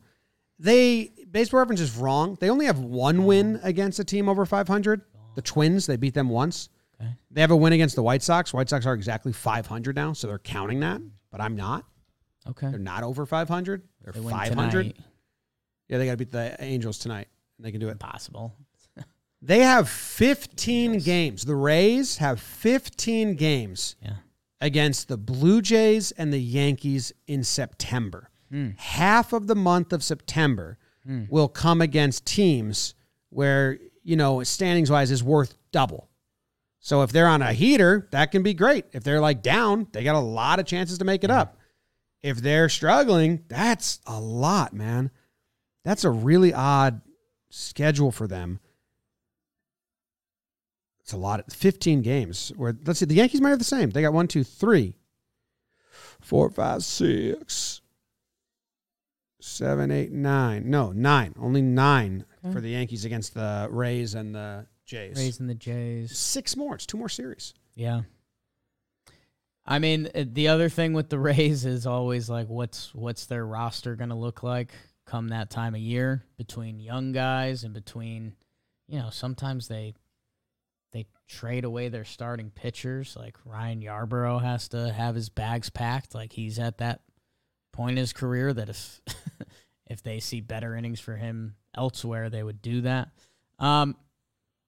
S1: They baseball reference is wrong. They only have one win against a team over 500. The Twins, they beat them once.
S3: Okay.
S1: They have a win against the White Sox. White Sox are exactly 500 now, so they're counting that, but I'm not.
S3: Okay.
S1: They're not over 500. They're
S3: They
S1: 500.
S3: tonight.
S1: Yeah, they got to beat the Angels tonight. and They can do it.
S3: Impossible.
S1: They have 15 games. The Rays have 15 games
S3: Yeah.
S1: against the Blue Jays and the Yankees in September. Hmm. Half of the month of September Hmm. will come against teams where, you know, standings wise is worth double. So if they're on a heater, that can be great. If they're like down, they got a lot of chances to make it hmm. up. If they're struggling, that's a lot, man. That's a really odd schedule for them. It's a lot. Of, 15 games. Where let's see, the Yankees might have the same. They got one, two, three, four, five, six, seven, eight, nine. No, nine. Only nine for the Yankees against the Rays and the Jays.
S3: Rays and the Jays.
S1: Six more. It's two more series.
S3: Yeah. I mean, uh, the other thing with the Rays is always like, what's what's their roster going to look like come that time of year between young guys and between, you know, sometimes they they trade away their starting pitchers. Like Ryan Yarbrough has to have his bags packed. Like he's at that point in his career that if if they see better innings for him elsewhere, they would do that. Um,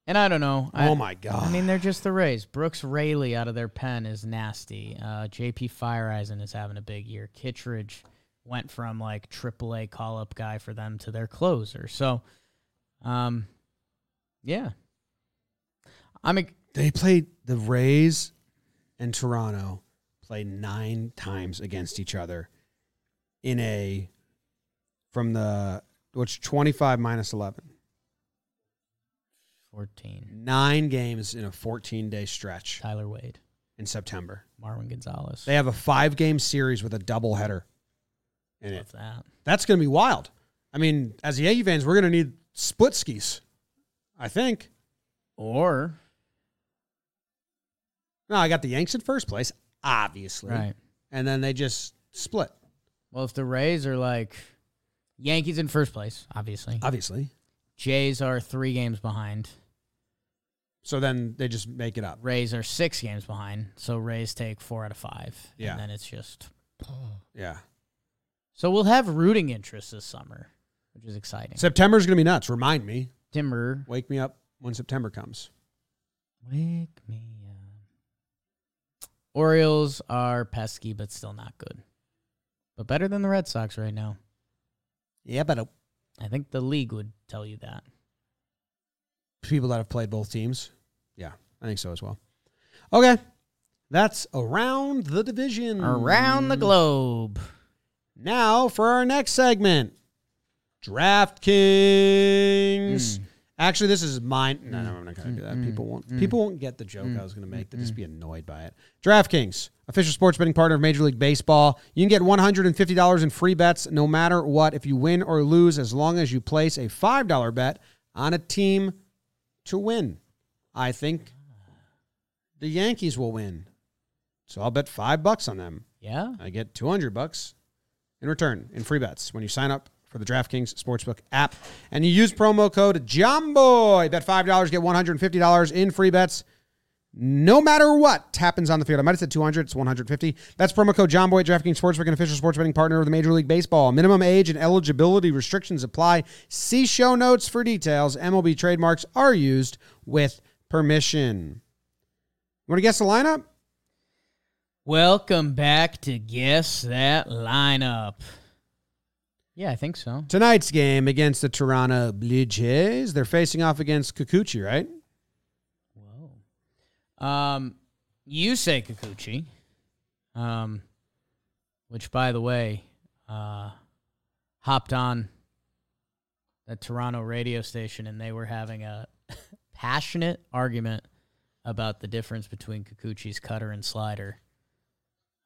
S3: and I don't know. I,
S1: oh my God.
S3: I mean, they're just the Rays. Brooks Raley out of their pen is nasty. Uh, JP Feyereisen is having a big year. Kittredge, went from like AAA call up guy for them to their closer. So, um, yeah, I'm. ex-
S1: They played the Rays and Toronto played nine times against each other in a from the which 25 minus 11
S3: 14.
S1: nine games in a 14 day stretch
S3: Tyler Wade,
S1: in September.
S3: Marwin Gonzalez.
S1: They have a five game series with a doubleheader in it.
S3: That.
S1: That's going to be wild. I mean, as the Yankee fans, we're going to need split skis. I think.
S3: Or
S1: No, I got the Yanks in first place, obviously.
S3: right.
S1: And then they just split,
S3: Well, if the Rays are like Yankees in first place, obviously.
S1: obviously.
S3: Jays are three games behind.
S1: So then they just make it up.
S3: Rays are six games behind. So Rays take four out of five.
S1: Yeah.
S3: And then it's just.
S1: Yeah.
S3: So we'll have rooting interest this summer, which is exciting.
S1: September's going to be nuts. Remind me.
S3: Timber.
S1: Wake me up when September comes.
S3: Wake me up. Orioles are pesky, but still not good. But better than the Red Sox right now.
S1: Yeah, but uh,
S3: I think the league would tell you that.
S1: people that have played both teams. Yeah, I think so as well. Okay. That's around the division.
S3: Around the globe.
S1: Now for our next segment DraftKings. Actually, this is mine. No, no, I'm not going to do that. Mm, people mm, won't. Mm. People won't get the joke I was going to make. They'll just be annoyed by it. DraftKings, official sports betting partner of Major League Baseball. You can get $150 in free bets no matter what if you win or lose, as long as you place a $5 bet on a team to win. I think the Yankees will win, so I'll bet five bucks on them.
S3: Yeah.
S1: I get 200 bucks in return in free bets when you sign up for the DraftKings Sportsbook app and you use promo code JOMBOY. Bet $5, get $150 in free bets. No matter what happens on the field. I might have said 200, it's 150. That's promo code JOMBOY, DraftKings Sportsbook, an official sports betting partner of the Major League Baseball. Minimum age and eligibility restrictions apply. See show notes for details. MLB trademarks are used with permission. Want to guess the lineup?
S3: Welcome back to Guess That Lineup. Yeah, I think so.
S1: Tonight's game against the Toronto Blue Jays, they're facing off against Kikuchi, right?
S3: Whoa. Um, you say Kikuchi, um, which by the way, uh, hopped on the Toronto radio station and they were having a passionate argument about the difference between Kikuchi's cutter and slider.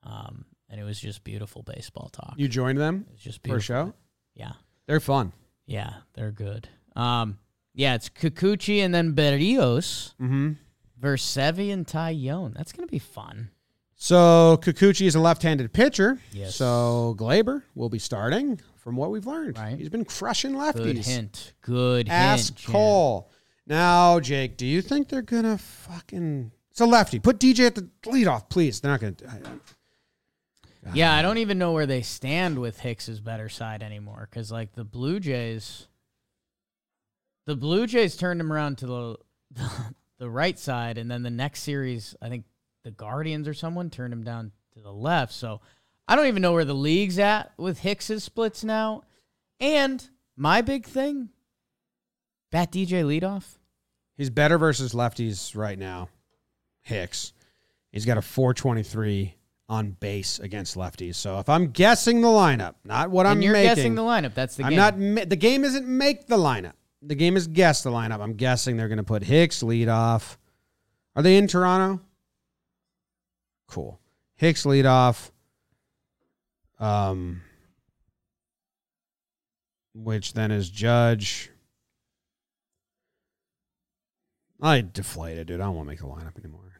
S3: Um, and it was just beautiful baseball talk.
S1: You joined them
S3: it was just
S1: for a show?
S3: Yeah.
S1: They're fun.
S3: Yeah, they're good. Um, yeah, it's Kikuchi and then Berrios
S1: Mm-hmm.
S3: versus Sevi and Taillon. That's gonna be fun.
S1: So Kikuchi is a left-handed pitcher.
S3: Yes.
S1: So Gleyber will be starting, from what we've learned.
S3: Right.
S1: He's been crushing
S3: Good
S1: lefties.
S3: hint. Good
S1: Ask
S3: hint. Jen.
S1: Cole. Now, Jake, do you think they're gonna fucking? It's a lefty. Put DJ at the leadoff, please. They're not gonna. I- I-
S3: Yeah, I don't even know where they stand with Hicks's better side anymore. Because like the Blue Jays, the Blue Jays turned him around to the the right side, and then the next series, I think the Guardians or someone turned him down to the left. So I don't even know where the league's at with Hicks's splits now. And my big thing, bat DJ leadoff.
S1: He's better versus lefties right now. Hicks. He's got a 423 on base against lefties. So if I'm guessing the lineup, not what I'm
S3: and you're
S1: making,
S3: guessing the lineup. That's the
S1: I'm
S3: game.
S1: not. The game isn't make the lineup. The game is guess the lineup. I'm guessing they're going to put Hicks lead off. Are they in Toronto? Cool. Hicks lead off. Um, which then is Judge. I deflated, dude. I don't want to make the lineup anymore.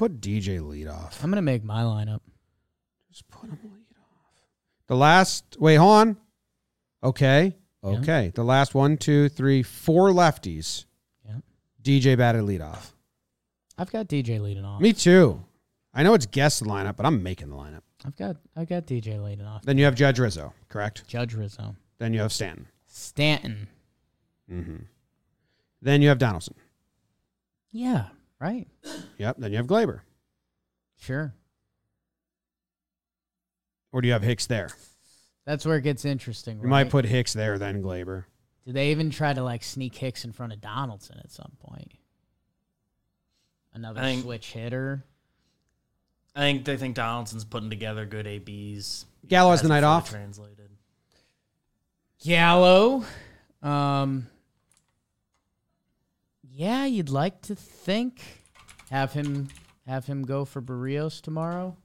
S1: Put DJ lead off.
S3: I'm gonna make my lineup.
S1: Just put him lead off. The last wait, hold on. Okay.
S3: Yeah.
S1: Okay. The last one, two, three, four lefties.
S3: Yeah.
S1: DJ batted lead off.
S3: I've got DJ leading off.
S1: Me too. I know it's guest lineup, but I'm making the lineup.
S3: I've got I've got DJ leading off.
S1: Then you have Judge Rizzo, correct?
S3: Judge Rizzo.
S1: Then you have Stanton.
S3: Stanton.
S1: Mm-hmm. Then you have Donaldson.
S3: Yeah, right.
S1: Yep. Then you have Gleyber.
S3: Sure.
S1: Or do you have Hicks there?
S3: That's where it gets interesting.
S1: You
S3: Right?
S1: might put Hicks there, then Gleyber.
S3: Do they even try to like sneak Hicks in front of Donaldson at some point? Another
S5: I think-
S3: switch hitter.
S5: I think they think Donaldson's putting together good ABs.
S1: Gallo has the night off.
S5: Translated.
S3: Gallo. Um. Yeah, you'd like to think have him have him go for Berrios tomorrow.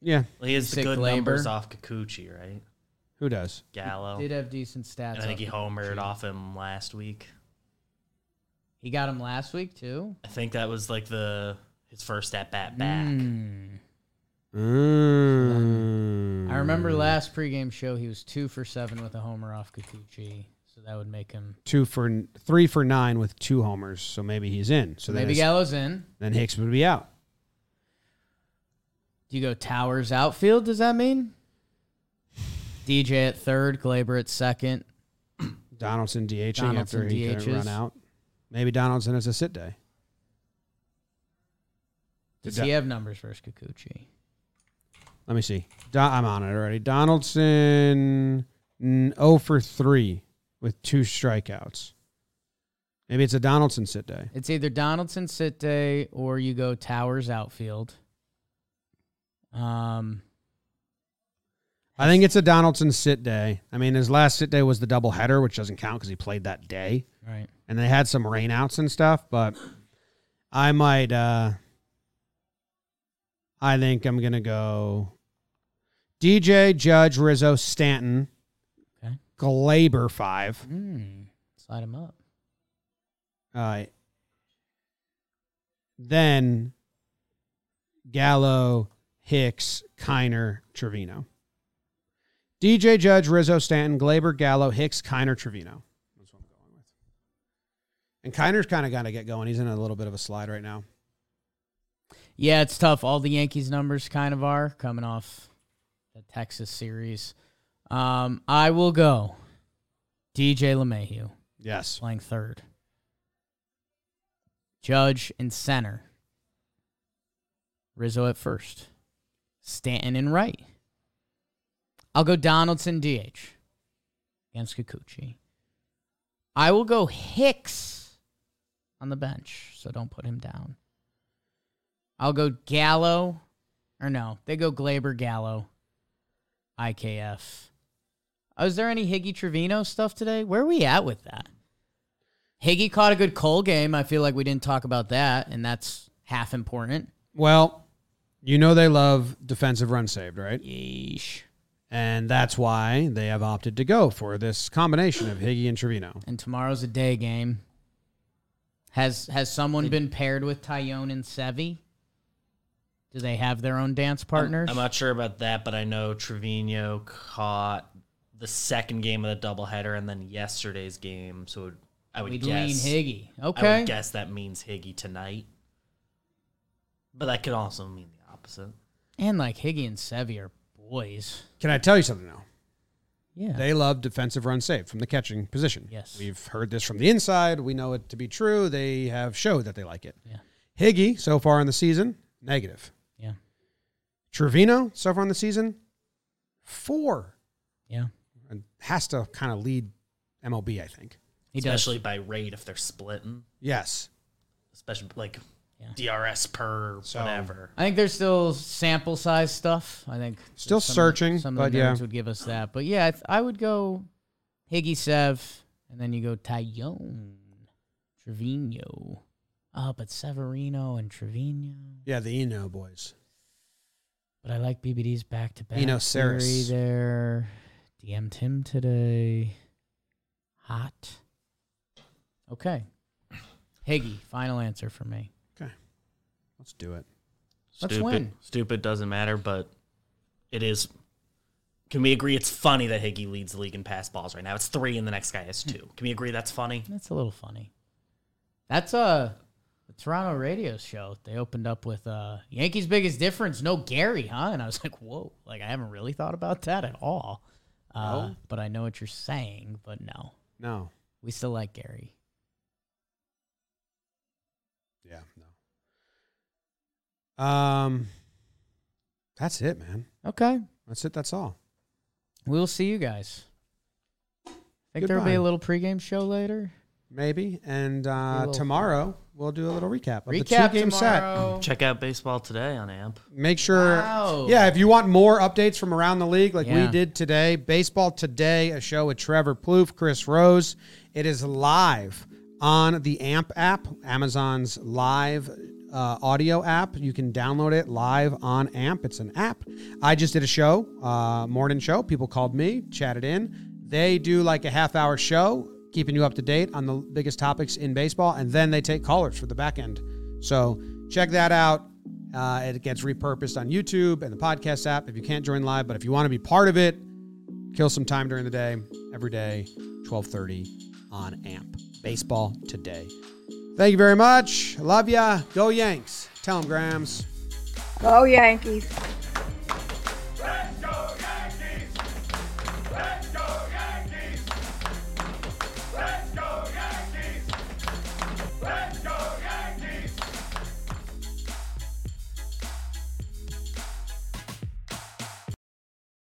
S1: Yeah,
S5: Well, he has the
S3: Sick
S5: good
S3: labor.
S5: numbers off Kikuchi, right?
S1: who does?
S5: Gallo.
S3: Did have decent stats.
S5: And I think he
S3: off
S5: homered
S3: Kikuchi.
S5: off him last week.
S3: He got him last week too.
S5: I think that was like the his first at bat back.
S3: Mm.
S1: Mm.
S3: I remember last pregame show he was two for seven with a homer off Kikuchi, so that would make him.
S1: two for three for nine with two homers, so maybe he's in. So
S3: Maybe Gallo's in.
S1: then Hicks would be out.
S3: Do you go Towers outfield? Does that mean? DJ at third, Gleyber at second.
S1: Donaldson DHing
S3: Donaldson
S1: after he couldn't run out. Maybe Donaldson has a sit day.
S3: Does he have numbers versus Kikuchi?
S1: Let me see. Don, I'm on it already. Donaldson mm, 0 for 3 with two strikeouts. Maybe it's a Donaldson sit day.
S3: It's either Donaldson sit day or you go Towers outfield. Um,
S1: I think it's a Donaldson sit day. I mean, his last sit day was the doubleheader, which doesn't count because he played that day.
S3: right.
S1: and they had some rainouts and stuff, but I might uh I think I'm gonna go DJ, Judge, Rizzo, Stanton. Gleyber five.
S3: Hmm. Slide him up.
S1: Uh then Gallo, Hicks, Kiner, Trevino. DJ, Judge, Rizzo, Stanton, Gleyber, Gallo, Hicks, Kiner, Trevino. That's what I'm going with. And Kiner's kind of got to get going. He's in a little bit of a slide right now.
S3: Yeah, it's tough. All the Yankees numbers kind of are coming off the Texas series. Um, I will go DJ LeMahieu
S1: Yes.
S3: playing third. Judge in center. Rizzo at first. Stanton in right. I'll go Donaldson DH against Kikuchi. I will go Hicks on the bench, so don't put him down. I'll go Gallo, or no, they go Gleyber Gallo, IKF. Oh, is there any Higgy Trevino stuff today? Where are we at with that? Higgy caught a good Cole game. I feel like we didn't talk about that, and that's half important.
S1: Well, you know they love defensive run saved, right?
S3: Yeesh.
S1: And that's why they have opted to go for this combination of Higgy and Trevino.
S3: And tomorrow's a day game. Has has someone been paired with Taillon and Sevi? Do they have their own dance partners?
S5: I'm not sure about that, but I know Trevino caught the second game of the doubleheader and then yesterday's game. So I would
S3: We'd
S5: guess
S3: lean Higgy. Okay.
S5: I would guess that means Higgy tonight. But that could also mean the opposite.
S3: And like Higgy and Sevi are boys.
S1: Can I tell you something now?
S3: Yeah.
S1: They love defensive run saved from the catching position.
S3: Yes.
S1: We've heard this from the inside. We know it to be true. They have showed that they like it.
S3: Yeah.
S1: Higgy, so far in the season, negative.
S3: yeah.
S1: Trevino, so far in the season, four.
S3: Yeah.
S1: And has to kind of lead MLB, I think.
S3: He
S5: Especially by rate if they're splitting.
S1: Yes.
S5: Especially like
S3: Yeah.
S5: DRS per
S1: So-
S5: whatever.
S3: I think there's still sample size stuff. I think
S1: Still
S3: some of
S1: searching,
S3: Some
S1: but
S3: of the
S1: yeah.
S3: would give us that. But yeah, I, th- I would go Higgy Sev, and then you go Taillon, Trevino. Oh, but Severino and Trevino.
S1: Yeah, the Eno boys.
S3: But I like BBD's back to back.
S1: Eno
S3: theory
S1: Sarris.
S3: there. DM'd him today. Hot. Okay. Higgy, final answer for me. Okay.
S1: Let's do it.
S3: Let's
S5: Stupid.
S3: win.
S5: Stupid doesn't matter, but it is. Can we agree it's funny that Higgy leads the league in pass balls right now? It's three, and the next guy has two. Can we agree that's funny?
S3: That's a little funny. That's a the Toronto radio show. They opened up with uh Yankees' biggest difference, no Gary, huh? And I was like, whoa, like I haven't really thought about that at all. Uh,
S1: No?
S3: But I know what you're saying, but no,
S1: No.
S3: we still like Gary.
S1: Yeah, no. Um, that's it, man.
S3: Okay,
S1: That's it. That's all.
S3: We'll see you guys. I Think there'll be a little pregame show later.
S1: Maybe. And uh,
S3: little-
S1: tomorrow we'll do a little recap of the
S3: Recap
S1: two game set.
S3: tomorrow.
S5: Check out baseball today on AMP.
S1: Make sure.
S3: Wow.
S1: Yeah, if you want more updates from around the league, like
S3: Yeah.
S1: we did today, Baseball Today, a show with Trevor Plouffe, Chris Rose. It is live on the AMP app, Amazon's live uh, audio app. You can download it live on AMP. It's an app. I just did a show, uh, morning show. People called me, chatted in. They do like a half hour show, keeping you up to date on the biggest topics in baseball, and then they take callers for the back end. So check that out. Uh, it gets repurposed on YouTube and the podcast app if you can't join live. But if you want to be part of it, kill some time during the day, every day, 1230 on AMP. Baseball today. Thank you very much. Love ya. Go Yanks. Tell them, Grams.
S6: Go Yankees.